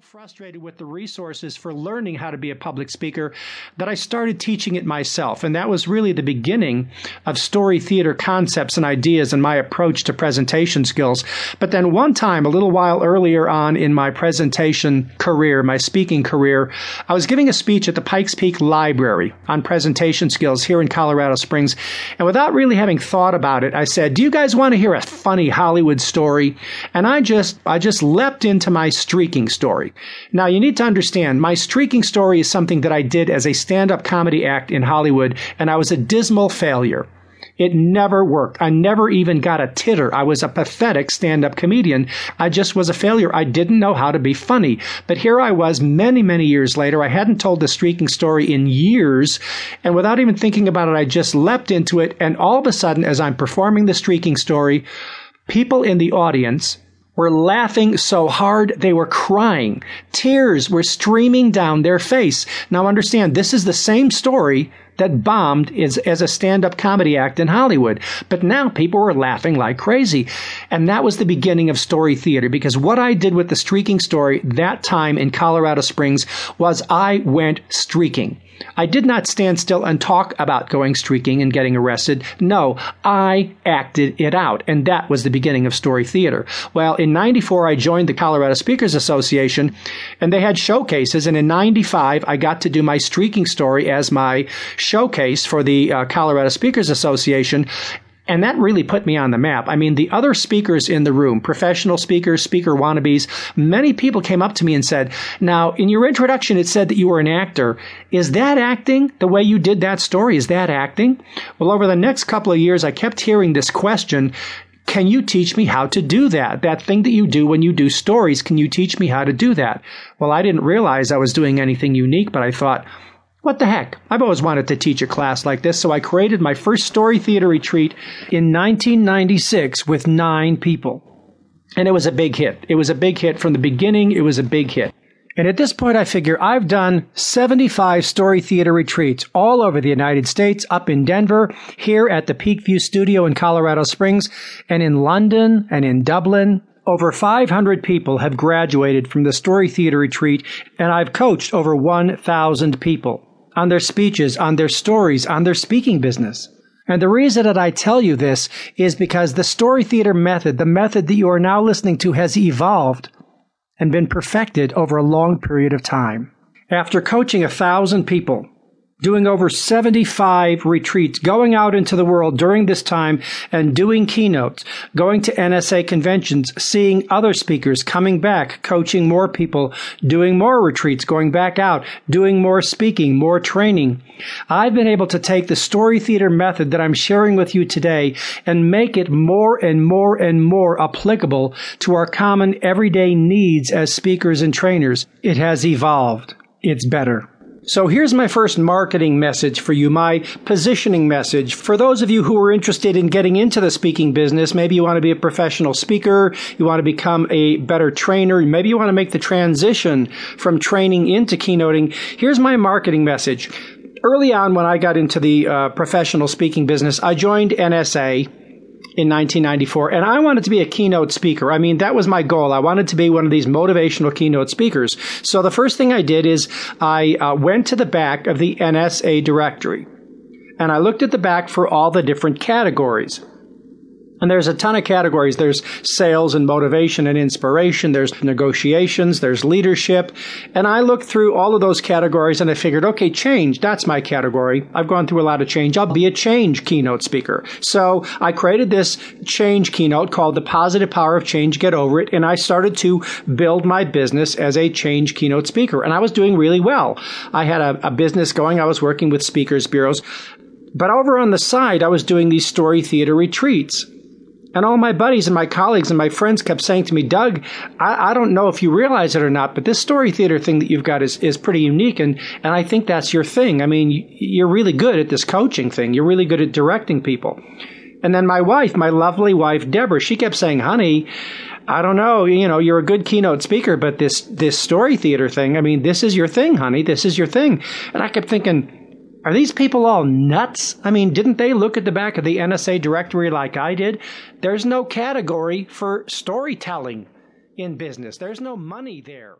frustrated with the resources for learning how to be a public speaker that I started teaching it myself. And that was really the beginning of story theater concepts and ideas and my approach to presentation skills. But then one time, a little while earlier on in my presentation career, my speaking career, I was giving a speech at the Pikes Peak Library on presentation skills here in Colorado Springs. And without really having thought about it, I said, do you guys want to hear a funny Hollywood story? And I just, I just leapt into my streaking story Now, you need to understand, my streaking story is something that I did as a stand up comedy act in Hollywood, and I was a dismal failure. It never worked. I never even got a titter. I was a pathetic stand up comedian. I just was a failure. I didn't know how to be funny. But here I was many, many years later. I hadn't told the streaking story in years. And without even thinking about it, I just leapt into it. And all of a sudden, as I'm performing the streaking story, people in the audience were laughing so hard they were crying. Tears were streaming down their face. Now understand, this is the same story that bombed as, as a stand-up comedy act in Hollywood. But now people were laughing like crazy. And that was the beginning of story theater because what I did with the streaking story that time in Colorado Springs was I went streaking. I did not stand still and talk about going streaking and getting arrested. No, I acted it out. And that was the beginning of story theater. Well, in 94, I joined the Colorado Speakers Association and they had showcases. And in 95, I got to do my streaking story as my showcase for the uh, Colorado Speakers Association. And that really put me on the map. I mean, the other speakers in the room, professional speakers, speaker wannabes, many people came up to me and said, Now, in your introduction, it said that you were an actor. Is that acting? The way you did that story, is that acting? Well, over the next couple of years, I kept hearing this question. Can you teach me how to do that? That thing that you do when you do stories, can you teach me how to do that? Well, I didn't realize I was doing anything unique, but I thought, what the heck? I've always wanted to teach a class like this, so I created my first story theater retreat in 1996 with nine people. And it was a big hit. It was a big hit from the beginning. It was a big hit. And at this point, I figure I've done 75 story theater retreats all over the United States, up in Denver, here at the Peakview Studio in Colorado Springs, and in London and in Dublin. Over 500 people have graduated from the story theater retreat, and I've coached over 1,000 people on their speeches, on their stories, on their speaking business. And the reason that I tell you this is because the story theater method, the method that you are now listening to, has evolved and been perfected over a long period of time. After coaching a thousand people, doing over 75 retreats, going out into the world during this time and doing keynotes, going to NSA conventions, seeing other speakers, coming back, coaching more people, doing more retreats, going back out, doing more speaking, more training. I've been able to take the story theater method that I'm sharing with you today and make it more and more and more applicable to our common everyday needs as speakers and trainers. It has evolved. It's better. So here's my first marketing message for you, my positioning message. For those of you who are interested in getting into the speaking business, maybe you want to be a professional speaker, you want to become a better trainer, maybe you want to make the transition from training into keynoting. Here's my marketing message. Early on, when I got into the uh, professional speaking business, I joined NSA in 1994, and I wanted to be a keynote speaker. I mean, that was my goal. I wanted to be one of these motivational keynote speakers. So the first thing I did is I uh, went to the back of the NSA directory, and I looked at the back for all the different categories. And there's a ton of categories. There's sales and motivation and inspiration. There's negotiations. There's leadership. And I looked through all of those categories and I figured, okay, change. That's my category. I've gone through a lot of change. I'll be a change keynote speaker. So I created this change keynote called the positive power of change. Get over it. And I started to build my business as a change keynote speaker. And I was doing really well. I had a, a business going. I was working with speakers bureaus. But over on the side, I was doing these story theater retreats. And all my buddies and my colleagues and my friends kept saying to me, Doug, I, I, don't know if you realize it or not, but this story theater thing that you've got is, is pretty unique. And, and I think that's your thing. I mean, you're really good at this coaching thing. You're really good at directing people. And then my wife, my lovely wife, Deborah, she kept saying, honey, I don't know, you know, you're a good keynote speaker, but this, this story theater thing, I mean, this is your thing, honey. This is your thing. And I kept thinking, are these people all nuts? I mean, didn't they look at the back of the NSA directory like I did? There's no category for storytelling in business. There's no money there.